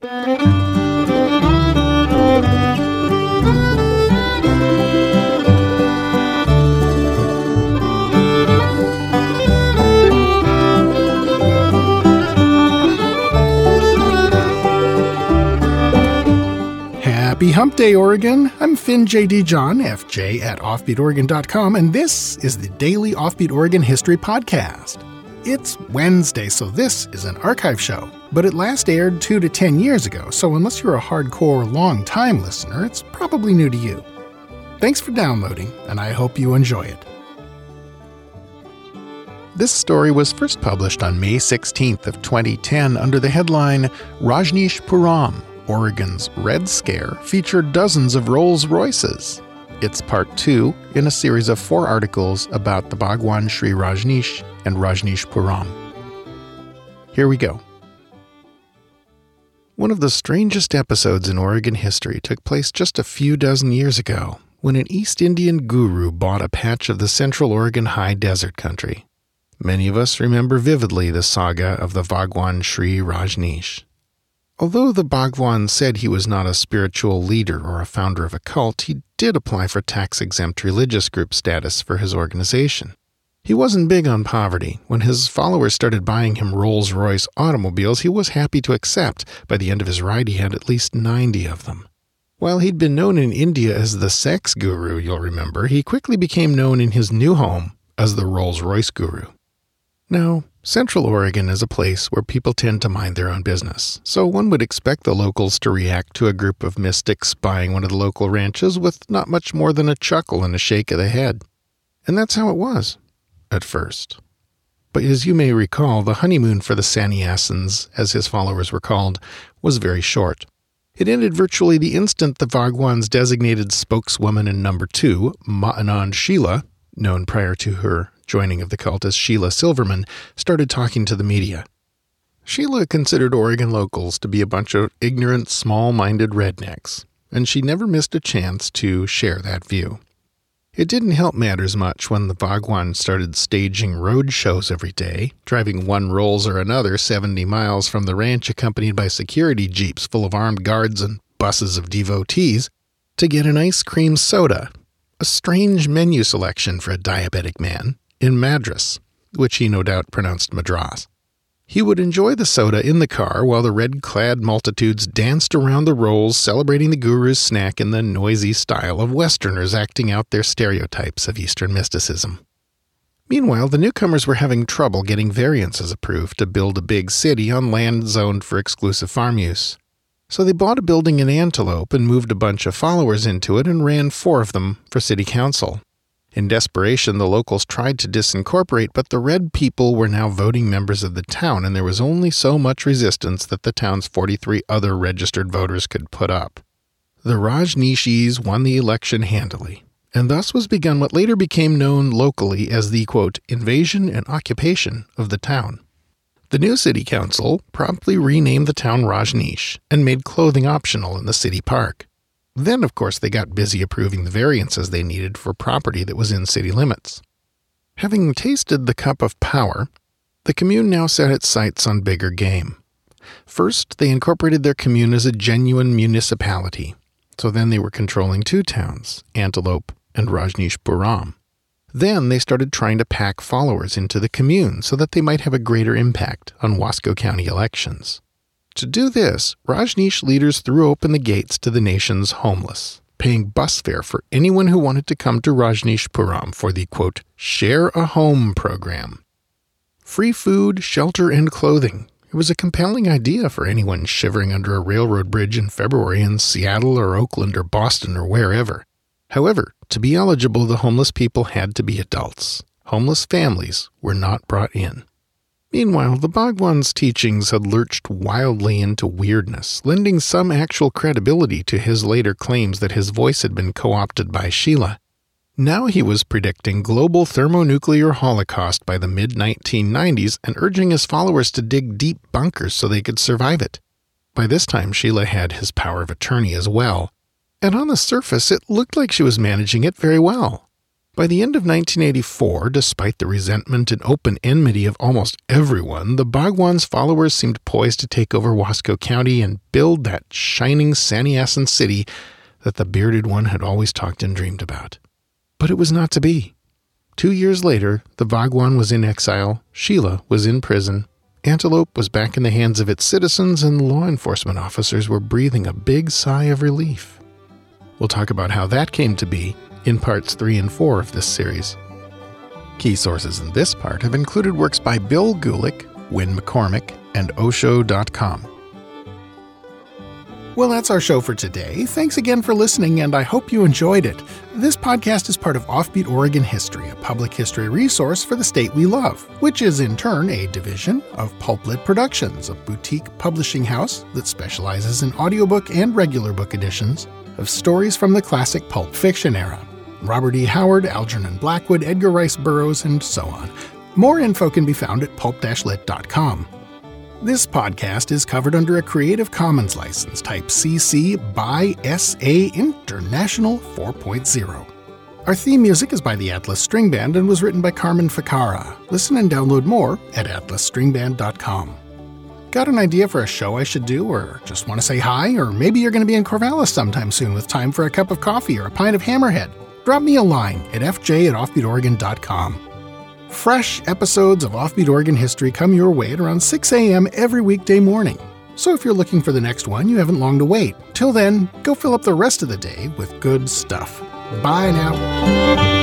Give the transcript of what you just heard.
Happy Hump Day, Oregon. I'm Finn J.D. John, FJ at OffbeatOregon.com, and this is the Daily Offbeat Oregon History Podcast. It's Wednesday, so this is an archive show, but it last aired 2 to 10 years ago, so unless you're a hardcore, long time listener, it's probably new to you. Thanks for downloading, and I hope you enjoy it. This story was first published on May 16th of 2010 under the headline Rajneeshpuram Oregon's Red Scare featured dozens of Rolls Royces. It's part two in a series of four articles about the Bhagwan Shree Rajneesh and Rajneeshpuram. Here we go. One of the strangest episodes in Oregon history took place just a few dozen years ago when an East Indian guru bought a patch of the central Oregon high desert country. Many of us remember vividly the saga of the Bhagwan Shree Rajneesh. Although the Bhagwan said he was not a spiritual leader or a founder of a cult, he did apply for tax exempt religious group status for his organization. He wasn't big on poverty. When his followers started buying him Rolls Royce automobiles, he was happy to accept. By the end of his ride, he had at least 90 of them. While he'd been known in India as the sex guru, you'll remember, he quickly became known in his new home as the Rolls Royce guru. Now, Central Oregon is a place where people tend to mind their own business, so one would expect the locals to react to a group of mystics buying one of the local ranches with not much more than a chuckle and a shake of the head. And that's how it was, at first. But as you may recall, the honeymoon for the sannyasins, as his followers were called, was very short. It ended virtually the instant the Bhagwan's designated spokeswoman and number two, Ma Anand Sheila, known prior to her joining of the cult as Sheila Silverman, started talking to the media. Sheila considered Oregon locals to be a bunch of ignorant, small minded rednecks, and she never missed a chance to share that view. It didn't help matters much when the Bhagwan started staging road shows every day, driving one Rolls or another 70 miles from the ranch accompanied by security jeeps full of armed guards and buses of devotees, to get an ice cream soda, a strange menu selection for a diabetic man, in Madras, which he no doubt pronounced Madras. He would enjoy the soda in the car while the red clad multitudes danced around the rolls, celebrating the guru's snack in the noisy style of Westerners acting out their stereotypes of Eastern mysticism. Meanwhile, the newcomers were having trouble getting variances approved to build a big city on land zoned for exclusive farm use. So they bought a building in Antelope and moved a bunch of followers into it and ran four of them for city council. In desperation, the locals tried to disincorporate, but the Red people were now voting members of the town, and there was only so much resistance that the town's 43 other registered voters could put up. The Rajneeshis won the election handily, and thus was begun what later became known locally as the quote, invasion and occupation of the town. The new city council promptly renamed the town Rajneesh and made clothing optional in the city park. Then, of course, they got busy approving the variances they needed for property that was in city limits. Having tasted the cup of power, the commune now set its sights on bigger game. First, they incorporated their commune as a genuine municipality, so then they were controlling two towns, Antelope and Rajneeshpuram. Then they started trying to pack followers into the commune so that they might have a greater impact on Wasco County elections. To do this, Rajneesh leaders threw open the gates to the nation's homeless, paying bus fare for anyone who wanted to come to Rajneeshpuram for the quote, Share a Home program. Free food, shelter, and clothing. It was a compelling idea for anyone shivering under a railroad bridge in February in Seattle or Oakland or Boston or wherever. However, to be eligible, the homeless people had to be adults. Homeless families were not brought in. Meanwhile, the Bhagwan's teachings had lurched wildly into weirdness, lending some actual credibility to his later claims that his voice had been co opted by Sheila. Now he was predicting global thermonuclear holocaust by the mid 1990s and urging his followers to dig deep bunkers so they could survive it. By this time, Sheila had his power of attorney as well, and on the surface it looked like she was managing it very well. By the end of 1984, despite the resentment and open enmity of almost everyone, the Bhagwan's followers seemed poised to take over Wasco County and build that shining Sannyasin city that the bearded one had always talked and dreamed about. But it was not to be. Two years later, the Bhagwan was in exile, Sheila was in prison, Antelope was back in the hands of its citizens, and law enforcement officers were breathing a big sigh of relief. We'll talk about how that came to be in parts 3 and 4 of this series. Key sources in this part have included works by Bill Gulick, Win McCormack, and Osho.com. Well, that's our show for today. Thanks again for listening, and I hope you enjoyed it. This podcast is part of Offbeat Oregon History, a public history resource for the state we love, which is in turn a division of Pulplit Productions, a boutique publishing house that specializes in audiobook and regular book editions of stories from the classic pulp fiction era. Robert E. Howard, Algernon Blackwood, Edgar Rice Burroughs, and so on. More info can be found at pulp-lit.com. This podcast is covered under a Creative Commons license type CC by SA International 4.0. Our theme music is by the Atlas String Band and was written by Carmen Ficara. Listen and download more at atlasstringband.com. Got an idea for a show I should do, or just want to say hi, or maybe you're going to be in Corvallis sometime soon with time for a cup of coffee or a pint of Hammerhead? Drop me a line at fj at offbeatoregon.com. Fresh episodes of Offbeat Oregon History come your way at around 6 a.m. every weekday morning. So if you're looking for the next one, you haven't long to wait. Till then, go fill up the rest of the day with good stuff. Bye now.